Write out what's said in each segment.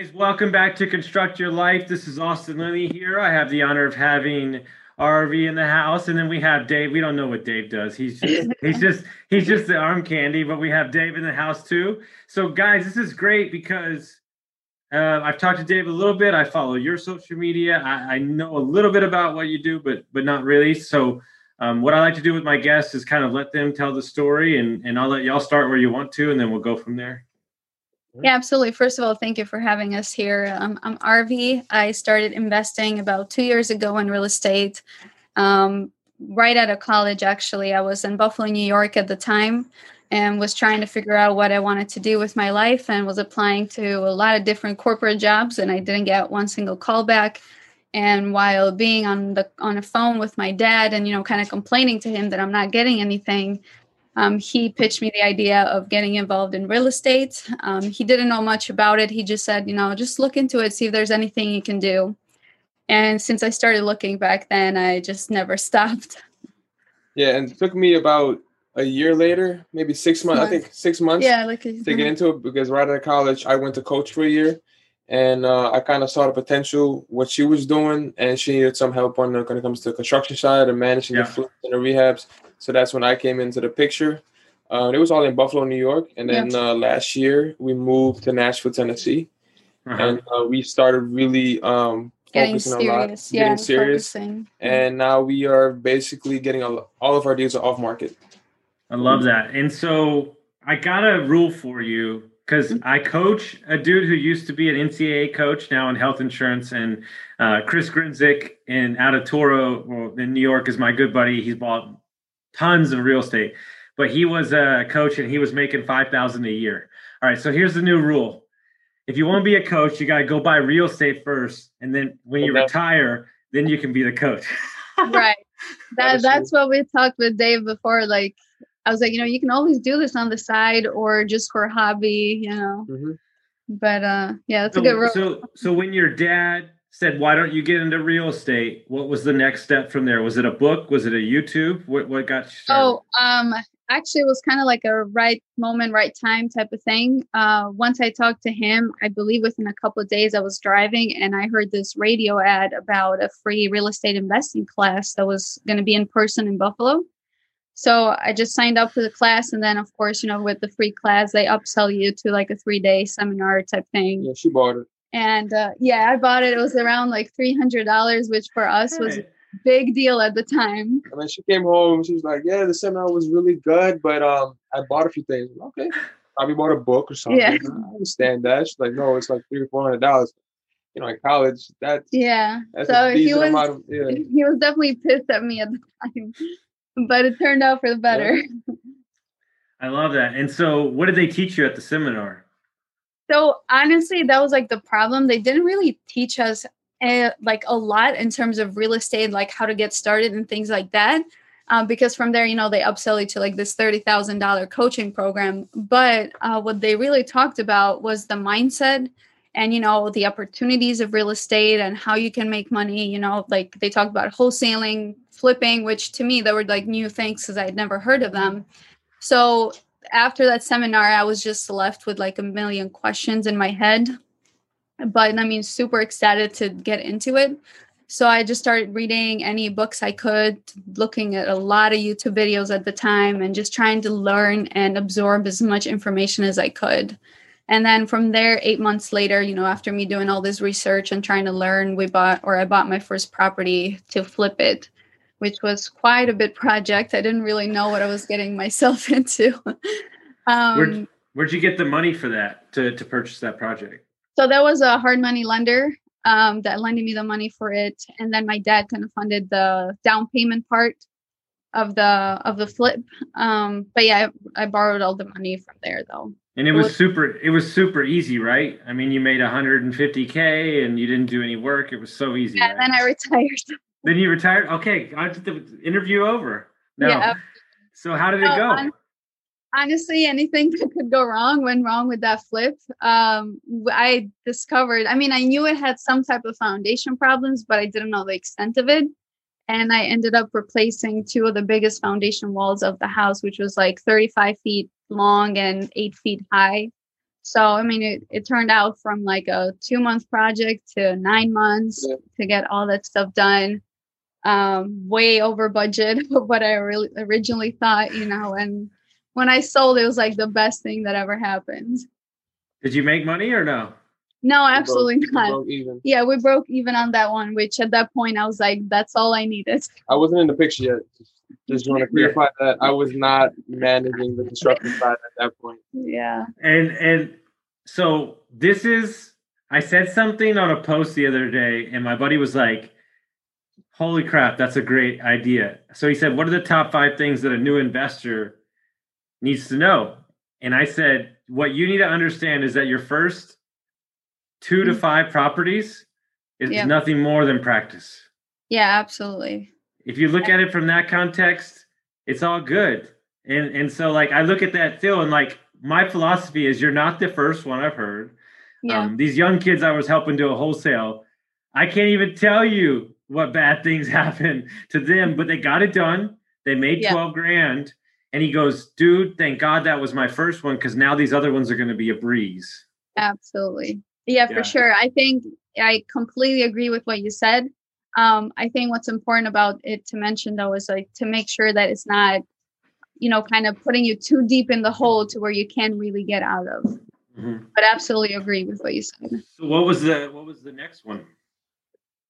Guys, welcome back to Construct Your Life. This is Austin Linney here. I have the honor of having Arvi in the house, and then we have Dave. We don't know what Dave does. He's just he's just he's just the arm candy, but we have Dave in the house too. So, guys, this is great because uh, I've talked to Dave a little bit. I follow your social media. I, I know a little bit about what you do, but but not really. So, um, what I like to do with my guests is kind of let them tell the story, and and I'll let y'all start where you want to, and then we'll go from there. Yeah, absolutely. First of all, thank you for having us here. Um, I'm Arvi. I started investing about two years ago in real estate. Um, right out of college, actually, I was in Buffalo, New York at the time and was trying to figure out what I wanted to do with my life and was applying to a lot of different corporate jobs and I didn't get one single call back. And while being on the on a phone with my dad and you know kind of complaining to him that I'm not getting anything, um, he pitched me the idea of getting involved in real estate. Um, he didn't know much about it. He just said, you know, just look into it, see if there's anything you can do. And since I started looking back then, I just never stopped. Yeah, and it took me about a year later, maybe six months. I think six months. Yeah, like a, to get into it because right out of college, I went to coach for a year, and uh, I kind of saw the potential what she was doing, and she needed some help on the, when it comes to the construction side and managing yeah. the flips and the rehabs. So that's when I came into the picture. Uh, it was all in Buffalo, New York, and then uh, last year we moved to Nashville, Tennessee, uh-huh. and uh, we started really um, getting serious, a lot, yeah, getting serious, focusing. and now we are basically getting a, all of our deals are off market. I love that, and so I got a rule for you because mm-hmm. I coach a dude who used to be an NCAA coach now in health insurance, and uh, Chris Grinzik in out of Toro well, in New York is my good buddy. He's bought tons of real estate, but he was a coach and he was making 5000 a year. All right, so here's the new rule. If you want to be a coach, you got to go buy real estate first. And then when you okay. retire, then you can be the coach. right. That, that's what we talked with Dave before. Like, I was like, you know, you can always do this on the side or just for a hobby, you know. Mm-hmm. But uh yeah, that's so, a good rule. So so when your dad said, "Why don't you get into real estate?" What was the next step from there? Was it a book? Was it a YouTube? What what got you started? Oh, um, actually, it was kind of like a right moment, right time type of thing. Uh, once I talked to him, I believe within a couple of days, I was driving and I heard this radio ad about a free real estate investing class that was going to be in person in Buffalo. So I just signed up for the class, and then of course, you know, with the free class, they upsell you to like a three day seminar type thing. Yeah, she bought it and uh, yeah, I bought it. It was around like three hundred dollars, which for us was a big deal at the time. And then she came home. She was like, "Yeah, the seminar was really good, but um, I bought a few things." Okay, probably bought a book or something. Yeah. I understand that. She's like, "No, it's like three or four hundred dollars." You know, in college, that's yeah. That's so he was of, yeah. he was definitely pissed at me at the time, but it turned out for the better. Yeah. I love that. And so, what did they teach you at the seminar? So honestly, that was like the problem. They didn't really teach us uh, like a lot in terms of real estate, like how to get started and things like that. Um, because from there, you know, they upsell you to like this thirty thousand dollar coaching program. But uh, what they really talked about was the mindset and you know the opportunities of real estate and how you can make money. You know, like they talked about wholesaling, flipping, which to me they were like new things because I had never heard of them. So after that seminar, I was just left with like a million questions in my head. But I mean, super excited to get into it. So I just started reading any books I could, looking at a lot of YouTube videos at the time, and just trying to learn and absorb as much information as I could. And then from there, eight months later, you know, after me doing all this research and trying to learn, we bought or I bought my first property to flip it which was quite a bit project. I didn't really know what I was getting myself into. um, where'd, where'd, you get the money for that to, to purchase that project? So that was a hard money lender um, that lended me the money for it, and then my dad kind of funded the down payment part of the of the flip. Um, but yeah, I, I borrowed all the money from there though. And it was super. It was super easy, right? I mean, you made 150k, and you didn't do any work. It was so easy. Yeah. right? Then I retired. Then you retired. Okay, I did the interview over. No. Yeah. So how did it No, go? hon- honestly anything that could go wrong went wrong with that flip um w- i discovered i mean i knew it had some type of foundation problems but i didn't know the extent of it and i ended up replacing two of the biggest foundation walls of the house which was like 35 feet long and 8 feet high so i mean it, it turned out from like a two month project to nine months Yeah. to get all that stuff done um way over budget of what i really originally thought you know and when I sold, it was like the best thing that ever happened. Did you make money or no? No, We broke- absolutely we not. broke even. Yeah, we broke even on that one, which at that point I was like, that's all I needed. I wasn't in the picture yet. Just, just want to clarify that I was not managing the construction side at that point. Yeah. And and so this is I said something on a post the other day, and my buddy was like, "Holy crap, that's a great idea." So he said, "What are the top five things that a new investor needs to know?" And I said, "What you need to understand is that your first two to Mm. five properties is Yeah. nothing more than practice." Yeah, absolutely. if you look at it from that context, it's all good. And and so like I look at that Phil and like my philosophy is you're not the first one I've heard. Yeah. Um, these young kids I was helping do a wholesale, I can't even tell you what bad things happen to them, but they got it done. They made Yeah. 12 grand. And he goes, dude, thank God that was my first one because now these other ones are going to be a breeze. Absolutely. Yeah, Yeah. for sure. I think I completely agree with what you said. Um, I think what's important about it to mention though is like to make sure that it's not, you know, kind of putting you too deep in the hole to where you can't really get out of. But absolutely agree with what you said. So what was the what was the next one?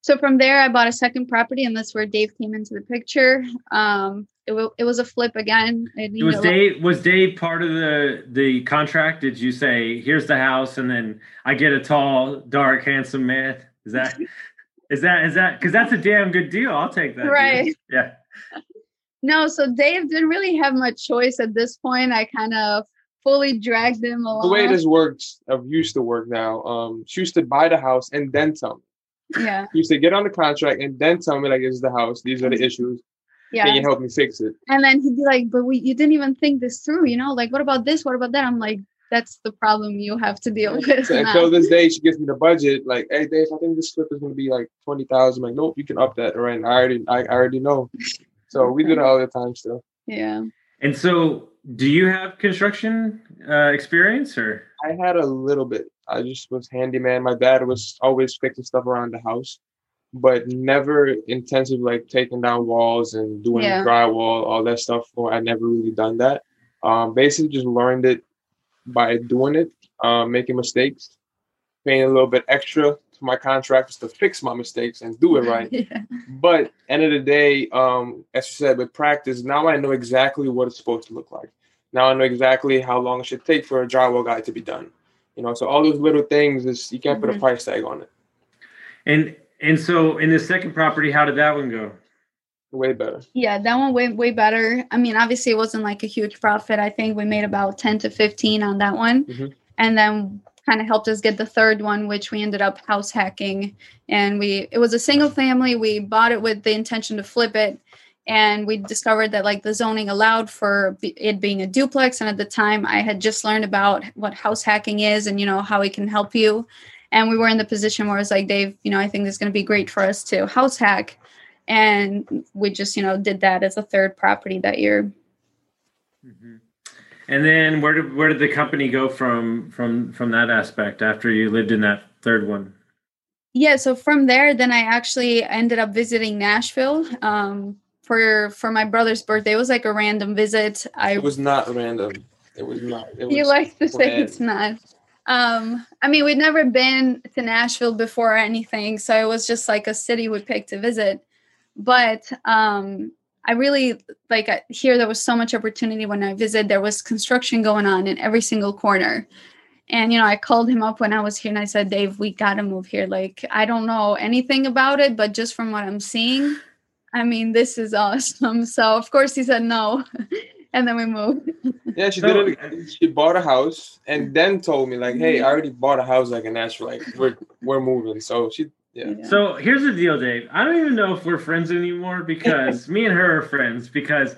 So from there, I bought a second property, and that's where Dave came into the picture. Um, it, w- it was a flip again. It Was a lot- Dave was Dave part of the the contract? Did you say here's the house and then I get a tall, dark, handsome man? Is that is that is that because that's a damn good deal? I'll take that. deal. Right. Yeah. No, so Dave didn't really have much choice at this point. I kind of fully dragged him along. The way this works, uh, used to work now. Um, she used to buy the house and then tell me. Yeah, You used to get on the contract and then tell me like, "This is the house. These are the issues. Yeah. Can yeah. you help me fix it?" And then he'd be like, "But we, you didn't even think this through, you know? Like, what about this? What about that?" I'm like, "That's the problem you have to deal with." So now." until this day, she gives me the budget. Like, "Hey, Dave, I think this flip is going to be like twenty thousand. Like, nope, you can up that. Right? I already, I, I already know. So we do that all the time still. yeah. And so, do you have construction uh, experience or? I had a little bit. I just was handyman. My dad was always fixing stuff around the house, but never intensive like taking down walls and doing Yeah. drywall, all that stuff. Or I never really done that. Um, basically, just learned it by doing it, um, making mistakes, paying a little bit extra to my contractors to fix my mistakes and do it right. yeah. But end of the day, um, as you said, with practice, now I know exactly what it's supposed to look like. Now I know exactly how long it should take for a drywall guy to be done. You know, so all those little things is you can't put a Mhm. price tag on it. And and so in the second property, how did that one go? Way better. Yeah, that one way way better. I mean, obviously it wasn't like a huge profit. I think we made about 10 to 15 on that one. Mhm. And then kind of helped us get the third one, which we ended up house hacking. And we it was a single family. We bought it with the intention to flip it. And we discovered that like the zoning allowed for it being a duplex. And at the time I had just learned about what house hacking is and you know how it can help you. And we were in the position where it's like, Dave, you know, I think this is going to be great for us to house hack and we just you know did that as a third property that year And then where did where did the company go from from from that aspect after you lived in that third one? yeah so from there then i actually ended up visiting nashville um, for for my brother's birthday. It was like a random visit. I It was not random. It was not. It was you like to say it's not. Um i mean we'd never been to nashville before or anything so it was just like a city we picked to visit. But um i really like I- here there was so much opportunity when i visited there was construction going on in every single corner. And you know i called him up when i was here and i said dave we gotta move here. Like i don't know anything about it but just from what i'm seeing i mean this is awesome so of course he said no and then we moved Yeah, she so, did it. She bought a house and mm-hmm. then told me like, "Hey, I mm-hmm. already bought a house like in Nashville. Like we're we're moving." So she, yeah. So here's the deal, Dave. I don't even know if we're friends anymore because me and her are friends because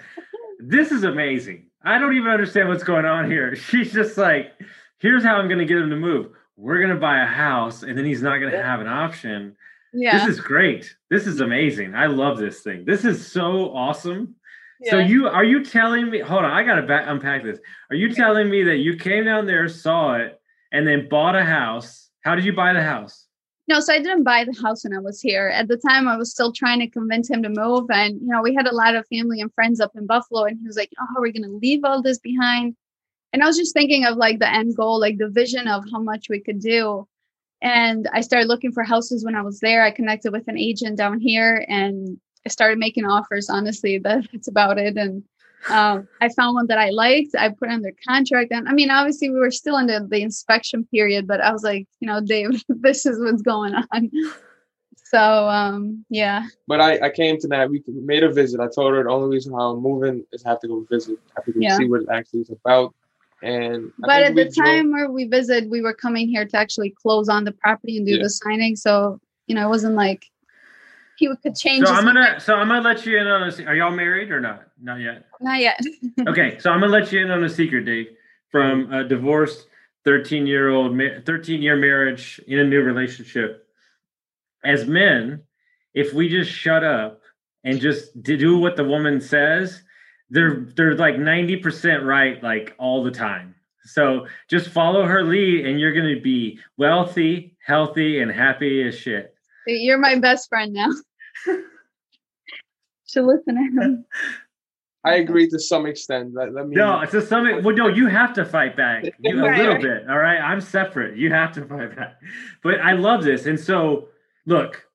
this is amazing. I don't even understand what's going on here. She's just like, "Here's how I'm going to get him to move. We're going to buy a house, and then he's not going to have an option." Yeah. This is great. This is amazing. I love this thing. This is so awesome. So you are you telling me? Hold on, I gotta back, unpack this. Are you telling me that you came down there, saw it, and then bought a house? How did you buy the house? No, so I didn't buy the house when I was here. At the time, I was still trying to convince him to move, and you know, we had a lot of family and friends up in Buffalo, and he was like, "Oh, how are we gonna leave all this behind?" And I was just thinking of like the end goal, like the vision of how much we could do. And I started looking for houses when I was there. I connected with an agent down here, and I started making offers. Honestly, that's about it. And um, I found one that I liked. I put under contract, and I mean, obviously, we were still in the, the inspection period, but I was like, you know, Dave, this is what's going on. So um, yeah. But I, I came to that. We made a visit. I told her the only reason how I'm moving is I have to go visit. I have to go yeah. see what it actually is about. And but at the time drove- where we visited, we were coming here to actually close on the property and do yeah. the signing. So you know, it wasn't like he could change. So I'm gonna mind. so I'm gonna let you in on a. Are y'all married or not? Not yet. Not yet. okay, so I'm gonna let you in on a secret, Dave, from a divorced 13 year old 13 year marriage in a new relationship. As men, if we just shut up and just do what the woman says, they're they're like 90% right like all the time. So just follow her lead and you're going to be wealthy, healthy and happy as shit. You're my best friend now. Should listen to him. I agree to some extent. Let, let me. No, it's a some. Well, no, you have to fight back you, a little bit. All right, I'm separate. You have to fight back. But I love this, and so look,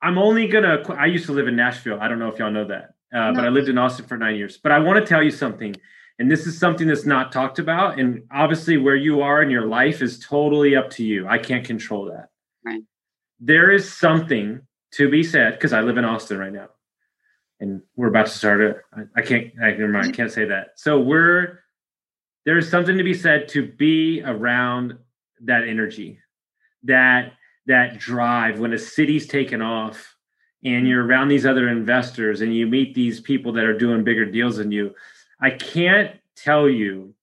I'm only gonna. I used to live in Nashville. I don't know if y'all know that, uh, no. but I lived in Austin for nine years. But I want to tell you something, and this is something that's not talked about. And obviously, where you are in your life is totally up to you. I can't control that. Right. There is something to be said because I live in Austin right now, and we're about to start it. I, I can't. I, never mind. I can't say that. So we're there is something to be said to be around that energy, that that drive when a city's taken off and you're around these other investors and you meet these people that are doing bigger deals than you. I can't tell you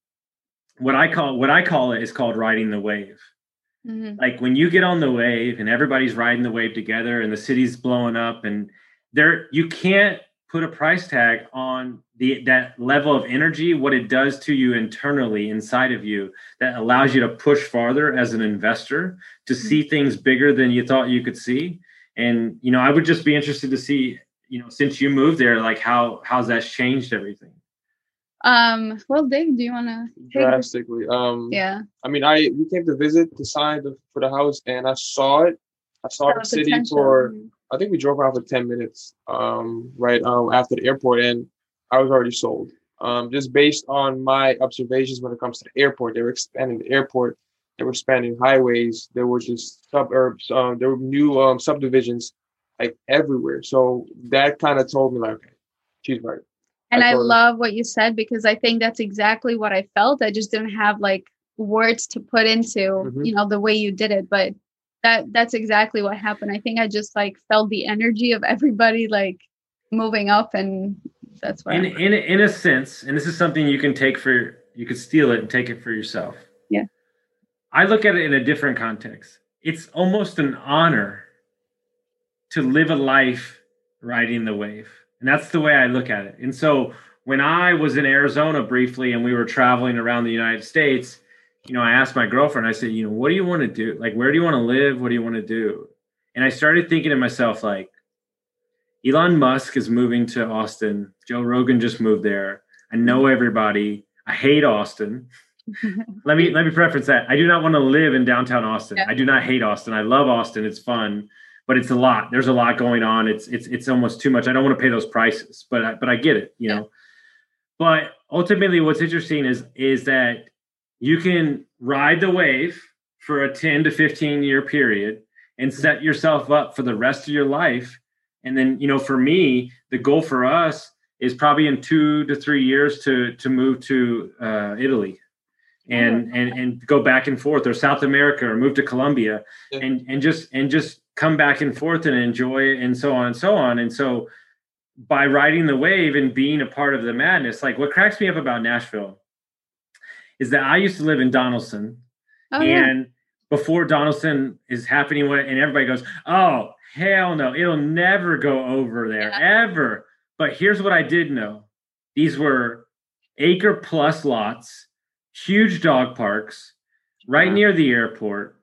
what I call what I call it is called riding the wave. Mm-hmm. Like when you get on the wave and everybody's riding the wave together and the city's blowing up and there you can't put a price tag on the that level of energy what it does to you internally inside of you that allows you to push farther as an investor to mm-hmm. see things bigger than you thought you could see and you know i would just be interested to see you know since you moved there like how how's that changed everything um, well, Dave, do you want to drastically? Um, yeah. I mean, I we came to visit to sign the, for the house, and I saw it. I saw the city potential. for. I think we drove around for ten minutes. Um, right um after the airport, and I was already sold. Um, just based on my observations when it comes to the airport, they were expanding the airport. They were expanding highways. There were just suburbs. Um, there were new um subdivisions like everywhere. So that kind of told me like, okay, she's right. And I, I love what you said because I think that's exactly what I felt. I just didn't have like words to put into, mm-hmm. you know, the way you did it. But that that's exactly what happened. I think I just like felt the energy of everybody like moving up and that's why in in in a sense, and this is something you can take for you could steal it and take it for yourself. I look at it in a different context. It's almost an honor to live a life riding the wave and that's the way I look at it. And so when I was in Arizona briefly and we were traveling around the United States, you know, I asked my girlfriend, I said, you know, what do you want to do? Like, where do you want to live? What do you want to do? And I started thinking to myself, like, Elon Musk is moving to Austin. Joe Rogan just moved there. I know everybody. I hate Austin. let me let me preference that. I do not want to live in downtown Austin. Yeah. I do not hate Austin. I love Austin. It's fun but it's a lot. There's a lot going on. It's it's it's almost too much. I don't want to pay those prices, but I, but I get it, you yeah. know. But ultimately, what's interesting is is that you can ride the wave for a 10 to 15 year period and set yourself up for the rest of your life. And then, you know, for me, the goal for us is probably in two to three years to to move to uh, Italy Oh, and, oh, and and go back and forth or South America or move to Colombia yeah. and and just and just come back and forth and enjoy it and so on and so on. And so by riding the wave and being a part of the madness, like what cracks me up about Nashville is that I used to live in Donelson oh, and yeah. before Donelson is happening and everybody goes, Oh, hell no, it'll never go over there yeah. ever. But here's what I did know. These were acre plus lots, huge dog parks, right near the airport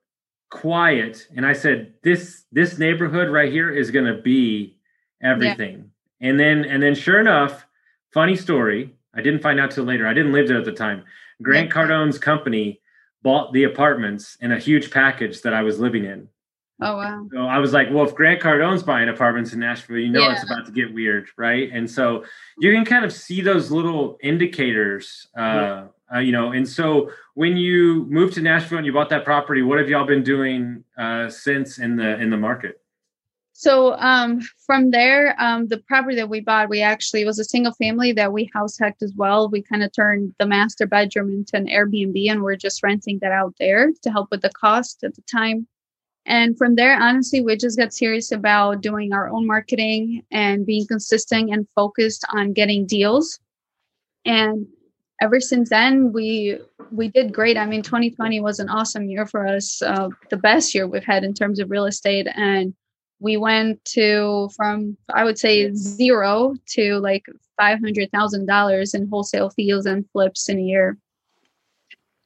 quiet. And i said this this neighborhood right here is going to be everything. Yeah. and then and then sure enough funny story i didn't find out till later i didn't live there at the time. Grant yeah. cardone's company bought the apartments in a huge package that i was living in. Oh wow. So i was like well if grant cardone's buying apartments in nashville you know yeah. it's about to get weird right? And so you can kind of see those little indicators uh, uh, you know, and so when you moved to Nashville and you bought that property, what have y'all been doing uh, since in the in the market? So um, from there, um, the property that we bought, we actually was a single family that we house hacked as well. We kind of turned the master bedroom into an Airbnb, and we're just renting that out there to help with the cost at the time. And from there, honestly, we just got serious about doing our own marketing and being consistent and focused on getting deals. And ever since then we we did great. I mean 2020 was an awesome year for us uh, the best year we've had in terms of real estate. And we went to from i would say zero to like $500000 in wholesale fees and flips in a year.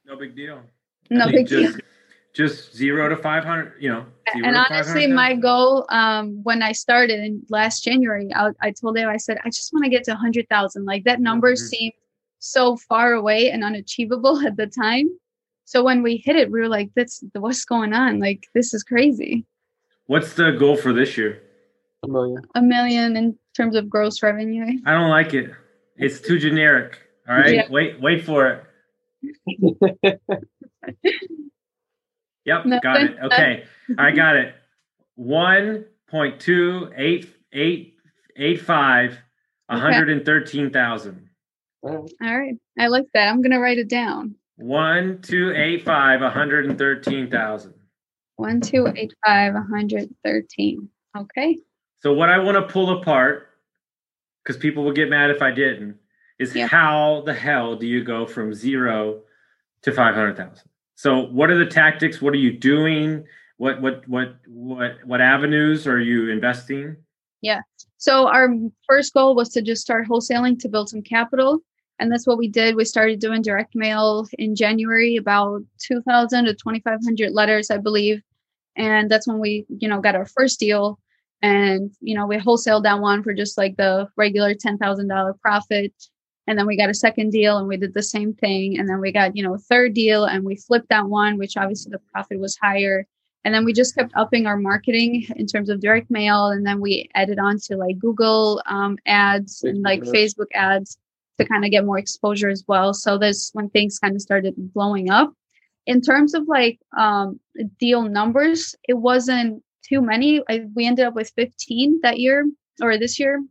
No big deal. No big just, deal. just zero to 500 you know and honestly my goal um, when i started in last january i, I told him i said i just want to get to 100000 like that number mm-hmm. seemed so far away and unachievable at the time. So when we hit it, we were like, "That's what's going on? Like this is crazy." What's the goal for this year? A million. A million in terms of gross revenue. I don't like it. It's too generic. All right, yeah. wait, wait for it. yep, no, got it. Okay, I got it. One point two eight eight eight five. One hundred and thirteen thousand. All right. I like that. I'm going to write it down. One, two, eight, five, 113,000. One, two, eight, five, 113. Okay. So, what I want to pull apart, because people will get mad if I didn't, is yeah. how the hell do you go from zero to 500,000? So, what are the tactics? What are you doing? What, what, what, what, what avenues are you investing? Yeah. So, our first goal was to just start wholesaling to build some capital and that's what we did. We started doing direct mail in january about 2000 to 2500 letters i believe. And that's when we you know got our first deal. And you know we wholesaled that one for just like the regular $10000 profit. And then we got a second deal and we did the same thing. And then we got you know a third deal and we flipped that one which obviously the profit was higher. And then we just kept upping our marketing in terms of direct mail. And then we added on to like google um, ads and like facebook ads to kind of get more exposure as well. So that's when things kind of started blowing up. In terms of like um, deal numbers, it wasn't too many. I, we ended up with 15 that year or this year,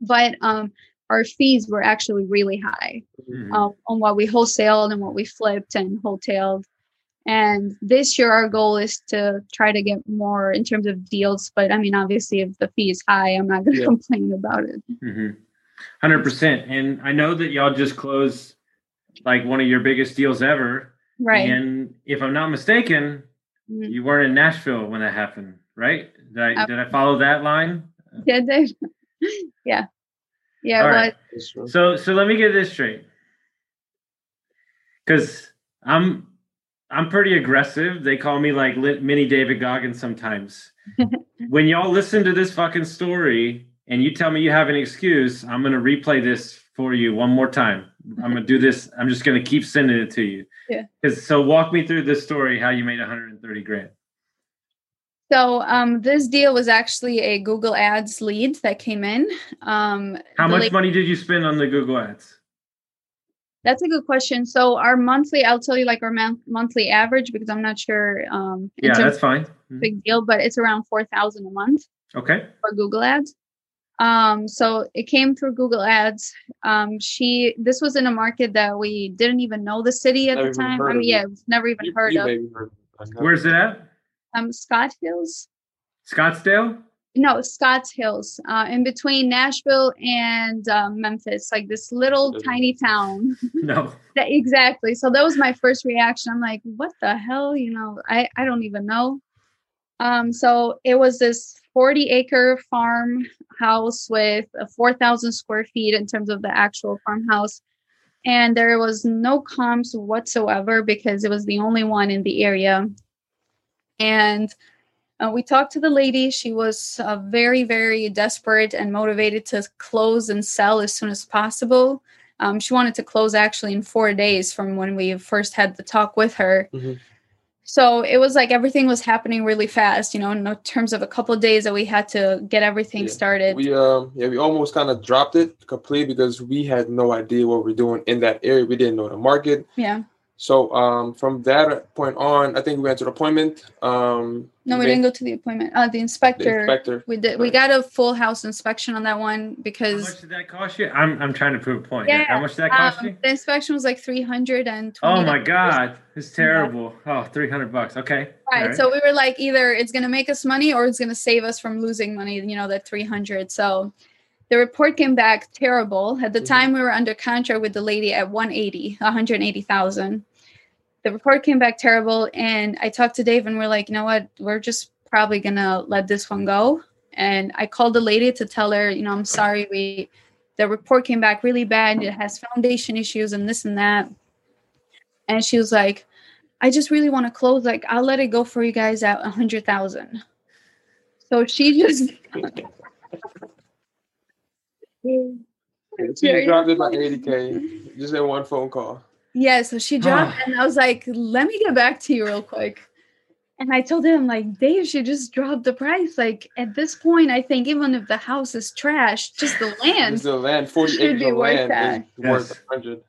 but um, our fees were actually really high mm-hmm. um, on what we wholesaled and what we flipped and wholetailed. And this year, our goal is to try to get more in terms of deals. But I mean, obviously, if the fee is high, I'm not going to yeah. complain about it. Mm-hmm. Hundred percent. And I know that y'all just closed like one of your biggest deals ever. Right. And if I'm not mistaken, mm-hmm. you weren't in Nashville when that happened, right? Did I did I follow that line? Yeah, Dave. yeah. Yeah. All right. So so let me get this straight. Cause I'm I'm pretty aggressive. They call me like mini David Goggins sometimes. when y'all listen to this fucking story, and you tell me you have an excuse, I'm going to replay this for you one more time. I'm going to do this. I'm just going to keep sending it to you. Yeah. So walk me through this story, how you made 130 grand. So um, this deal was actually a Google Ads lead that came in. Um, how much money did you spend on the Google Ads? That's a good question. So our monthly, I'll tell you like our mon- monthly average because I'm not sure. Um, yeah, that's fine. Big deal, but it's around four thousand a month. Okay. For Google Ads. Um, so it came through Google Ads. Um, she this was in a market that we didn't even know the city at Never the time. I mean, of yeah, it. never even You- heard you of. heard of. Where's it at? Um, Scott Hills. Scottsdale? No, Scotts Hills, uh, in between Nashville and um, Memphis, like this little tiny town. No. That- exactly. So that was my first reaction. I'm like, what the hell? You know, I, I don't even know. Um, so it was this 40 acre farm house with a 4,000 square feet in terms of the actual farmhouse. And there was no comps whatsoever because it was the only one in the area. And uh, we talked to the lady. She was uh, very, very desperate and motivated to close and sell as soon as possible. Um, she wanted to close actually in four days from when we first had the talk with her. Mhm. So it was like everything was happening really fast, you know, in terms of a couple of days that we had to get everything Yeah. started. We um yeah we almost kind of dropped it completely because we had no idea what we're doing in that area. We didn't know the market. yeah. So um from that point on, I think we went to the appointment. Um No, we made didn't go to the appointment. Uh, the inspector. the inspector. inspector. We did. We got a full house inspection on that one because. How much did that cost you? I'm I'm trying to prove a point. Yeah, How much did that cost um, you? the inspection was like three hundred and twenty. Oh my god, it's terrible. Oh, 300 bucks. Okay. Right. Alright. So we were like, either it's going to make us money or it's going to save us from losing money, you know, that 300. So the report came back terrible. At the Mhm. time, we were under contract with the lady at 180, 180,000. The report came back terrible. And I talked to Dave and we're like, you know what? We're just probably going to let this one go. And I called the lady to tell her, you know, I'm sorry. We, the report came back really bad. It has foundation issues and this and that. And she was like, I just really want to close. Like, I'll let it go for you guys at a hundred thousand. So she just So you dropped it like 80k just in one phone call. yeah. So she dropped, and I was like, "Let me get back to you real quick." And I told him, like, Dave, she just dropped the price. Like at this point, I think even if the house is trash, just the land. It's the land, 40 Should acres be of worth land that. is worth Yes. 100.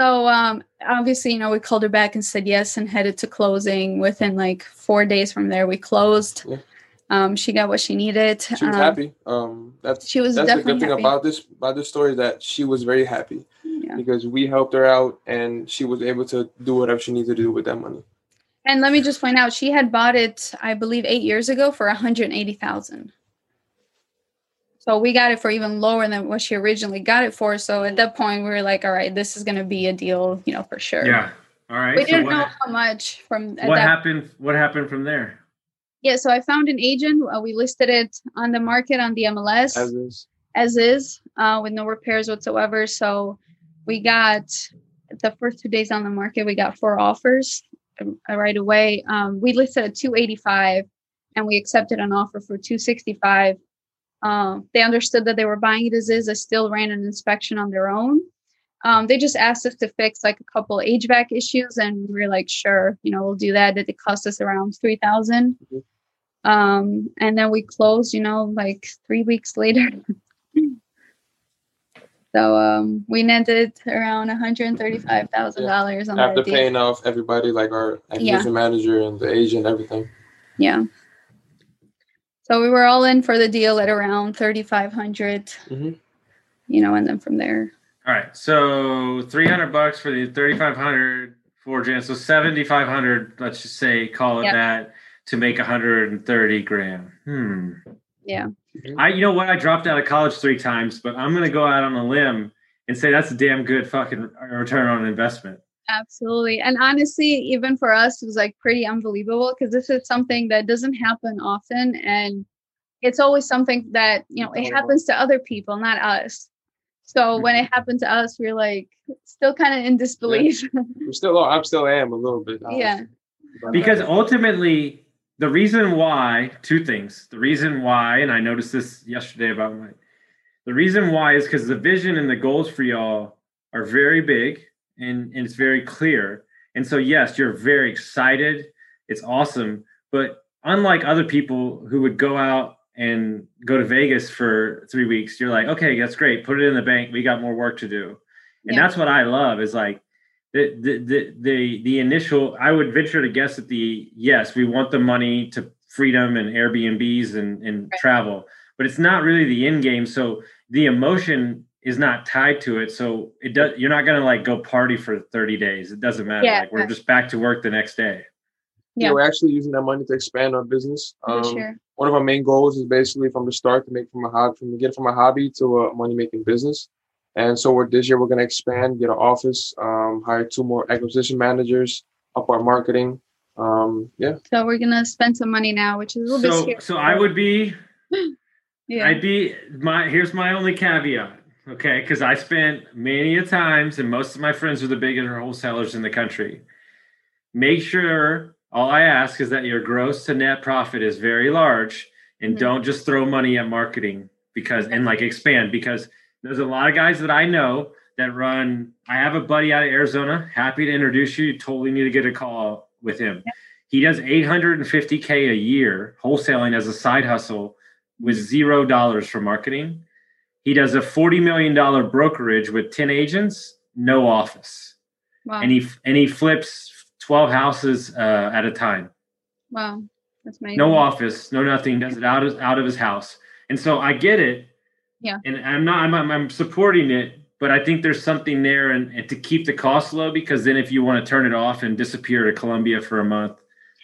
So um, obviously, you know, we called her back and said yes, and headed to closing. Within like four days from there, we closed. Yeah. Um, she got what she needed. She was um, happy. Um, that's She was that's the good thing happy. about this about this story that she was very happy Yeah. because we helped her out and she was able to do whatever she needed to do with that money. And let me just point out, she had bought it, I believe, eight years ago for 180,000. So we got it for even lower than what she originally got it for. So at that point, we were like, all right, this is going to be a deal, you know, for sure. Yeah. All right. We so didn't what, know how much from at what that. happened? What happened from there? Yeah. So I found an agent. Uh, we listed it on the market on the MLS As is. as is uh, with no repairs whatsoever. So we got the first two days on the market, we got four offers uh, right away. Um, we listed at 285 and we accepted an offer for 265. Um, they understood that they were buying it as is. I still ran an inspection on their own. Um, they just asked us to fix like a couple HVAC issues, and we were like, sure, you know, we'll do that. That it cost us around three thousand. Mhm. Um, and then we closed, you know, like three weeks later. so um, we netted around one hundred thirty-five thousand dollars on After deal. paying off everybody, like our Yeah. manager and the agent, everything. Yeah. So we were all in for the deal at around thirty-five Mhm. You know, and then from there, All right. So 300 bucks for the 3500 for Jan. So 7500, let's just say, call it Yep. that, to make 130 grand. Hmm. yeah. I, you know what? I dropped out of college three times, but I'm going to go out on a limb and say that's a damn good fucking return on investment. Absolutely. And honestly, even for us, it was like pretty unbelievable because this is something that doesn't happen often. And it's always something that, you know, it happens to other people, not us. So when it happened to us, we are like still kind of in disbelief. I'm still, I'm still am a little bit. Yeah. Uh, Because ultimately, the reason why, two things. The reason why, and I noticed this yesterday about my, the reason why is because the vision and the goals for y'all are very big and, and it's very clear. And so, yes, you're very excited. It's awesome. But unlike other people who would go out and go to Vegas for three weeks, you're like, okay, that's great. Put it in the bank. We got more work to do. And Yeah. that's what I love is like, the, the the the the initial i would venture to guess that the yes we want the money to freedom and airbnbs and and Right. travel but it's not really the end game. So the emotion is not tied to it. So it does. You're not gonna like go party for 30 days. It doesn't matter. Yeah. Like we're just back to work the next day. Yeah. Yeah. we're actually using that money to expand our business. Um, sure. One of our main goals is basically from the start to make from a hobby, from get from a hobby to a money making business. And so we're this year we're going to expand, get an office, um, hire two more acquisition managers, up our marketing. Um, yeah, So we're gonna spend some money now, which is a little bit So scary. so I would be yeah. I'd be my here's my only caveat. Okay, because I spent many a times, and most of my friends are the biggest wholesalers in the country. Make sure all I ask is that your gross to net profit is very large, and Mhm. don't just throw money at marketing because and like expand because there's a lot of guys that I know that run. I have a buddy out of Arizona. Happy to introduce you. You totally need to get a call with him. He does 850k a year wholesaling as a side hustle with zero dollars for marketing. He does a 40 million dollar brokerage with 10 agents, no office, wow. and he and he flips 12 houses uh, at a time. wow. That's amazing. No office, no nothing. Does it out of out of his house, and so I get it. Yeah. and I'm not. I'm, I'm, supporting it, but I think there's something there, and, and to keep the cost low because then if you want to turn it off and disappear to Colombia for a month,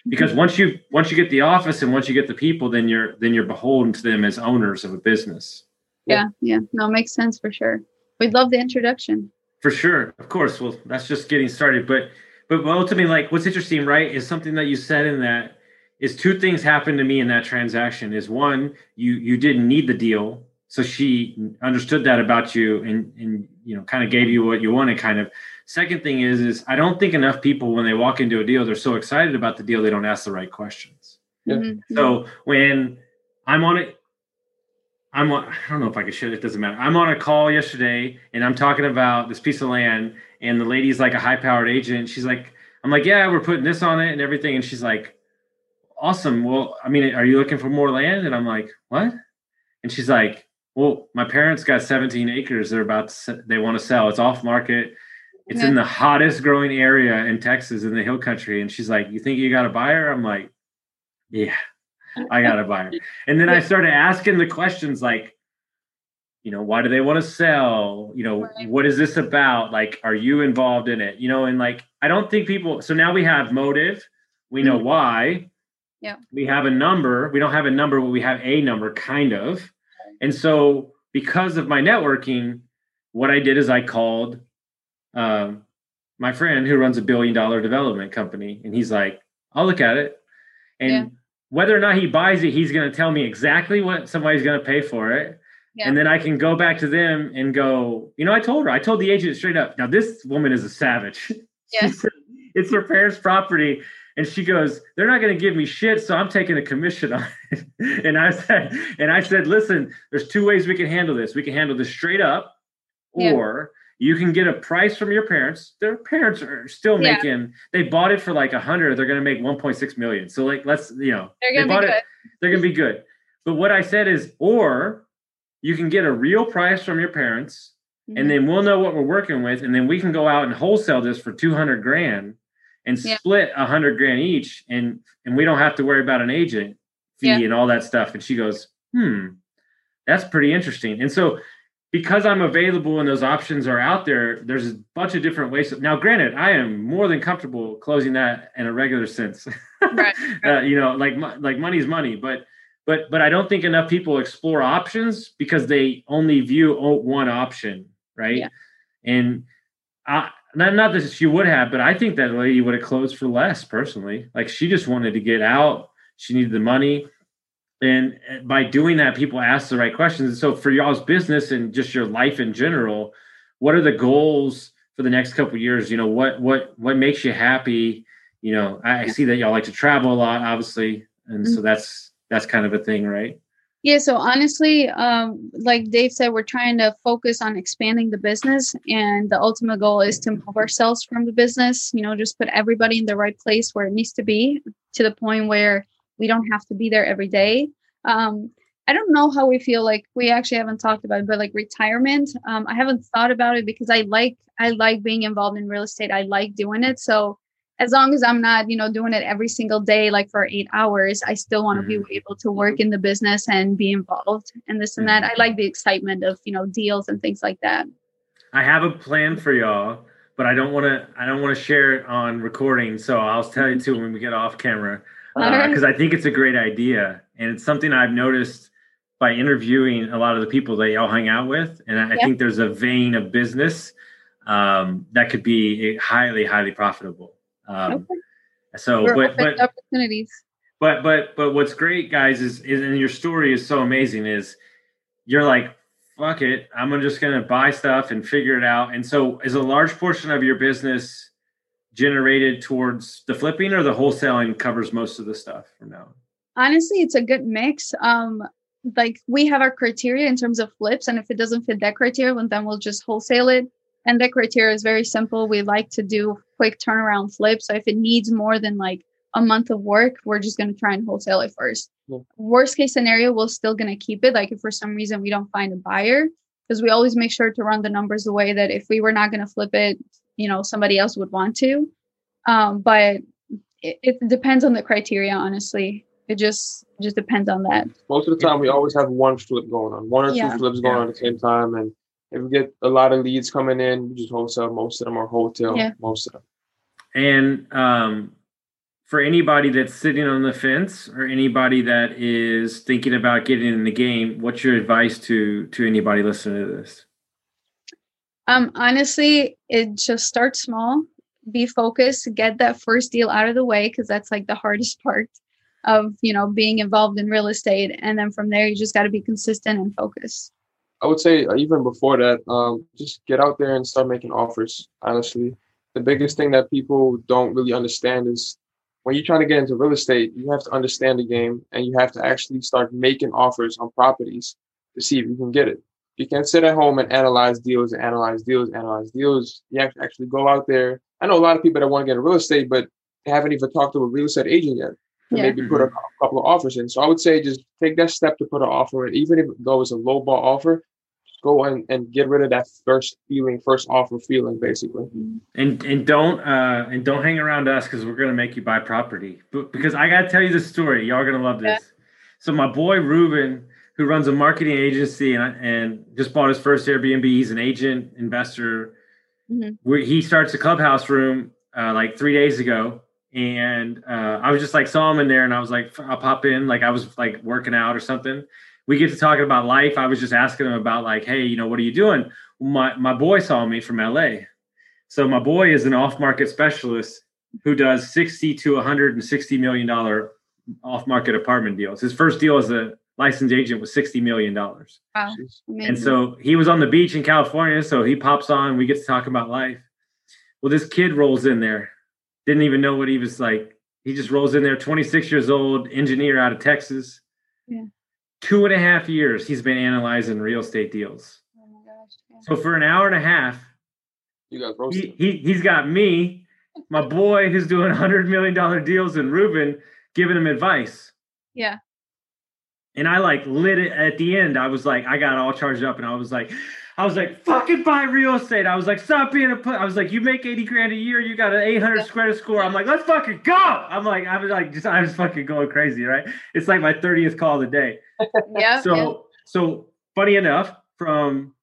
because once you once you get the office and once you get the people, then you're then you're beholden to them as owners of a business. Yeah, yeah. No, makes sense for sure. We'd love the introduction. For sure, of course. Well, that's just getting started, but but ultimately, like what's interesting, right, is something that you said in that is two things happened to me in that transaction. Is one, you you didn't need the deal, so she understood that about you, and and you know, kind of gave you what you wanted, kind of. Second thing is, is I don't think enough people when they walk into a deal, they're so excited about the deal, they don't ask the right questions. Yeah. Mhm, mhm. So when I'm on it, I'm on, I don't know if I can share it, doesn't matter. I'm on a call yesterday and I'm talking about this piece of land, and the lady's like a high powered agent. She's like, I'm like, yeah, we're putting this on it and everything. And she's like, awesome. Well, I mean, are you looking for more land? And I'm like, what? And she's like, well, my parents got 17 acres. They're about to, they want to sell. It's off market. It's in the hottest growing area in Texas in the hill country. And she's like, you think you got a buyer? I'm like, yeah, I got a buyer. And then I started asking the questions like, you know, why do they want to sell? You know, Right. what is this about? Like, are you involved in it? You know, and like, I don't think people, so now we have motive, we know Mhm. why. Yeah. We have a number. We don't have a number, but we have a number, kind of. And so, because of my networking, what I did is I called um, my friend who runs a billion dollar development company, and he's like, "I'll look at it," and Yeah. whether or not he buys it, he's going to tell me exactly what somebody's going to pay for it, Yeah. and then I can go back to them and go, you know, I told her, I told the agent straight up. Now this woman is a savage. Said, it's her parents' property. And she goes, they're not going to give me shit, so I'm taking a commission on it. and I said, and I said, listen, there's two ways we can handle this. We can handle this straight up, Yeah. or you can get a price from your parents. Their parents are still Yeah. making. They bought it for like a hundred. They're going to make 1.6 million. So like, let's you know, They're gonna be good. it. They're going to be good. But what I said is, or you can get a real price from your parents Mhm. and then we'll know what we're working with and then we can go out and wholesale this for 200 grand and Yeah. split a 100 grand each and and we don't have to worry about an agent fee Yeah. and all that stuff and she goes hmm that's pretty interesting and so because i'm available and those options are out there there's a bunch of different ways to, now granted i am more than comfortable closing that in a regular sense Right. uh, you know like like money's money but but but i don't think enough people explore options because they only view one option right? Yeah. and I, not, not that she would have but i think that lady would have closed for less personally. Like she just wanted to get out. She needed the money. And by doing that people ask the right questions. And so for y'all's business and just your life in general what are the goals for the next couple of years? You know what what what makes you happy? You know i, I see that y'all like to travel a lot obviously. And so mm-hmm. that's that's kind of a thing right Yeah, so honestly, um, like Dave said, we're trying to focus on expanding the business, and the ultimate goal is to move ourselves from the business. You know, just put everybody in the right place where it needs to be, to the point where we don't have to be there every day. Um, I don't know how we feel like we actually haven't talked about it, but like retirement, um, I haven't thought about it because I like I like being involved in real estate. I like doing it. So as long as I'm not, you know, doing it every single day, like for eight hours, I still want to mm-hmm. be able to work in the business and be involved in this and that. I like the excitement of, you know, deals and things like that. I have a plan for y'all, but I don't want to, I don't want to share it on recording. So I'll tell you too when we get off camera, because uh, I think it's a great idea. And it's something I've noticed by interviewing a lot of the people that y'all hang out with. And I, think there's a vein of business um, that could be highly, highly profitable. Um, okay. So, but but opportunities. But but but what's great, guys, is is and your story is so amazing. Is you're like, fuck it, I'm just gonna buy stuff and figure it out. And so, is a large portion of your business generated towards the flipping, or the wholesaling covers most of the stuff from now? Honestly, it's a good mix. Um, like we have our criteria in terms of flips, and if it doesn't fit that criteria, then we'll just wholesale it. And that criteria is very simple. We like to do quick turnaround flip. So if it needs more than like a month of work, we're just going to try and wholesale it first. Yeah. Worst case scenario, we're still going to keep it. Like if for some reason we don't find a buyer, because we always make sure to run the numbers the way that if we were not going to flip it, you know, somebody else would want to. Um, but it, it depends on the criteria, honestly. It just just depends on that. Most of the time, we always have one flip going on, one or yeah. two flips going yeah. on at the same time, and if we get a lot of leads coming in, we just wholesale most of them or hotel yeah. most of them. And um, for anybody that's sitting on the fence or anybody that is thinking about getting in the game, what's your advice to to anybody listening to this? Um, honestly, it just start small, be focused, get that first deal out of the way because that's like the hardest part of you know being involved in real estate, and then from there you just got to be consistent and focused. I would say uh, even before that, um, just get out there and start making offers. Honestly, the biggest thing that people don't really understand is when you're trying to get into real estate, you have to understand the game and you have to actually start making offers on properties to see if you can get it. You can't sit at home and analyze deals and analyze deals, analyze deals. You have to actually go out there. I know a lot of people that want to get into real estate, but they haven't even talked to a real estate agent yet yeah. maybe put a, a couple of offers in. So I would say just take that step to put an offer in, even if though it's a low ball offer, go and, and get rid of that first feeling, first offer feeling, basically. And and don't uh and don't hang around us because we're gonna make you buy property. But because I gotta tell you this story, y'all are gonna love this. Yeah. So my boy Ruben, who runs a marketing agency and and just bought his first Airbnb. He's an agent investor. Mm-hmm. Where he starts a clubhouse room uh, like three days ago. And uh, I was just like saw him in there, and I was like, I'll pop in, like I was like working out or something we get to talking about life. I was just asking him about like, hey, you know, what are you doing? My my boy saw me from LA. So my boy is an off-market specialist who does 60 to 160 million dollar off-market apartment deals. His first deal as a licensed agent was 60 million dollars. Wow. And so he was on the beach in California, so he pops on, we get to talk about life. Well, this kid rolls in there. Didn't even know what he was like. He just rolls in there, 26 years old, engineer out of Texas. Yeah two and a half years he's been analyzing real estate deals. Oh my gosh. Yeah. So for an hour and a half, you got he, he he's got me, my boy who's doing hundred million dollar deals, and Ruben giving him advice. Yeah. And I like lit it at the end. I was like, I got all charged up, and I was like, I was like, fucking buy real estate. I was like, stop being a put. I was like, you make 80 grand a year, you got an 800 credit score. I'm like, let's fucking go. I'm like, I was like, just, I was fucking going crazy, right? It's like my 30th call of the day. yeah. So, yeah. so funny enough, from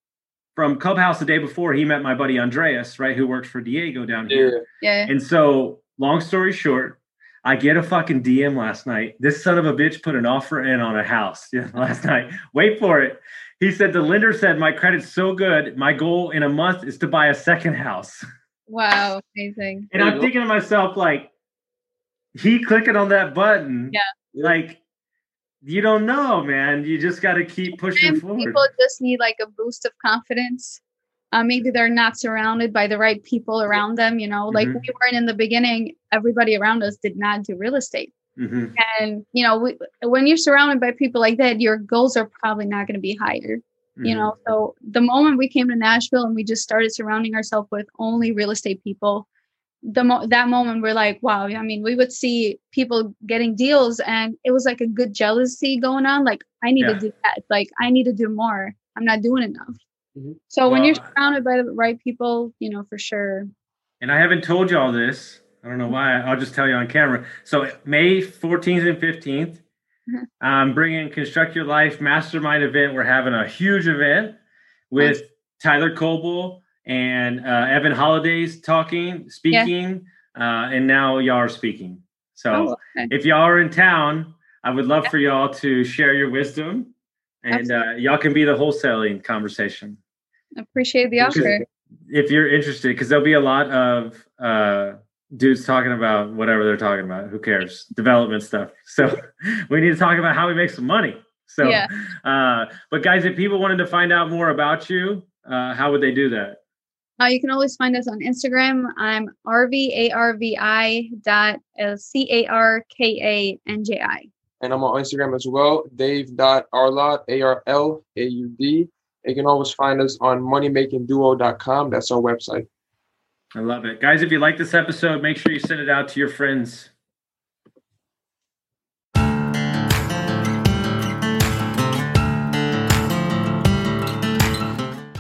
from Clubhouse the day before, he met my buddy Andreas, right, who works for Diego down here. Yeah. And so, long story short, I get a fucking DM last night. This son of a bitch put an offer in on a house last night. Wait for it. He said the lender said my credit's so good. My goal in a month is to buy a second house. Wow, amazing. And I'm thinking to myself, like, he clicking on that button. Yeah. Like, you don't know, man. You just got to keep pushing forward. People just need like a boost of confidence. Uh, maybe they're not surrounded by the right people around them. You know, like mm-hmm. we weren't in the beginning. Everybody around us did not do real estate. Mm-hmm. And, you know, we, when you're surrounded by people like that, your goals are probably not going to be higher. Mm-hmm. You know, so the moment we came to Nashville and we just started surrounding ourselves with only real estate people, the mo- that moment we're like, wow. I mean, we would see people getting deals, and it was like a good jealousy going on. Like, I need yeah. to do that. Like, I need to do more. I'm not doing enough. Mm-hmm. So well, when you're surrounded by the right people, you know, for sure. And I haven't told you all this, I don't know why. I'll just tell you on camera. So May 14th and 15th, mm-hmm. I'm bringing Construct Your Life Mastermind event. We're having a huge event with nice. Tyler Coble and uh, Evan Holladay's talking, speaking, yeah. uh, and now y'all are speaking. So oh, okay. if y'all are in town, I would love yeah. for y'all to share your wisdom, and uh, y'all can be the wholesaling conversation. Appreciate the offer. If you're interested, because there'll be a lot of uh, dudes talking about whatever they're talking about. Who cares? Development stuff. So we need to talk about how we make some money. So, yeah. uh, but guys, if people wanted to find out more about you, uh, how would they do that? Uh, you can always find us on Instagram. I'm rvarvi dot c a r k a n j i. And I'm on Instagram as well, Dave dot dave.arlaud, A R L A U D. You can always find us on moneymakingduo.com. That's our website. I love it. Guys, if you like this episode, make sure you send it out to your friends.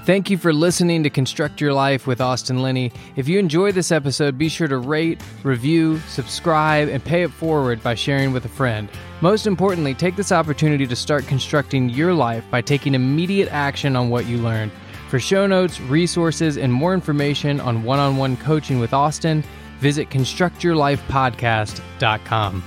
Thank you for listening to Construct Your Life with Austin Linney. If you enjoyed this episode, be sure to rate, review, subscribe, and pay it forward by sharing with a friend. Most importantly, take this opportunity to start constructing your life by taking immediate action on what you learned. For show notes, resources, and more information on one on one coaching with Austin, visit constructyourlifepodcast.com.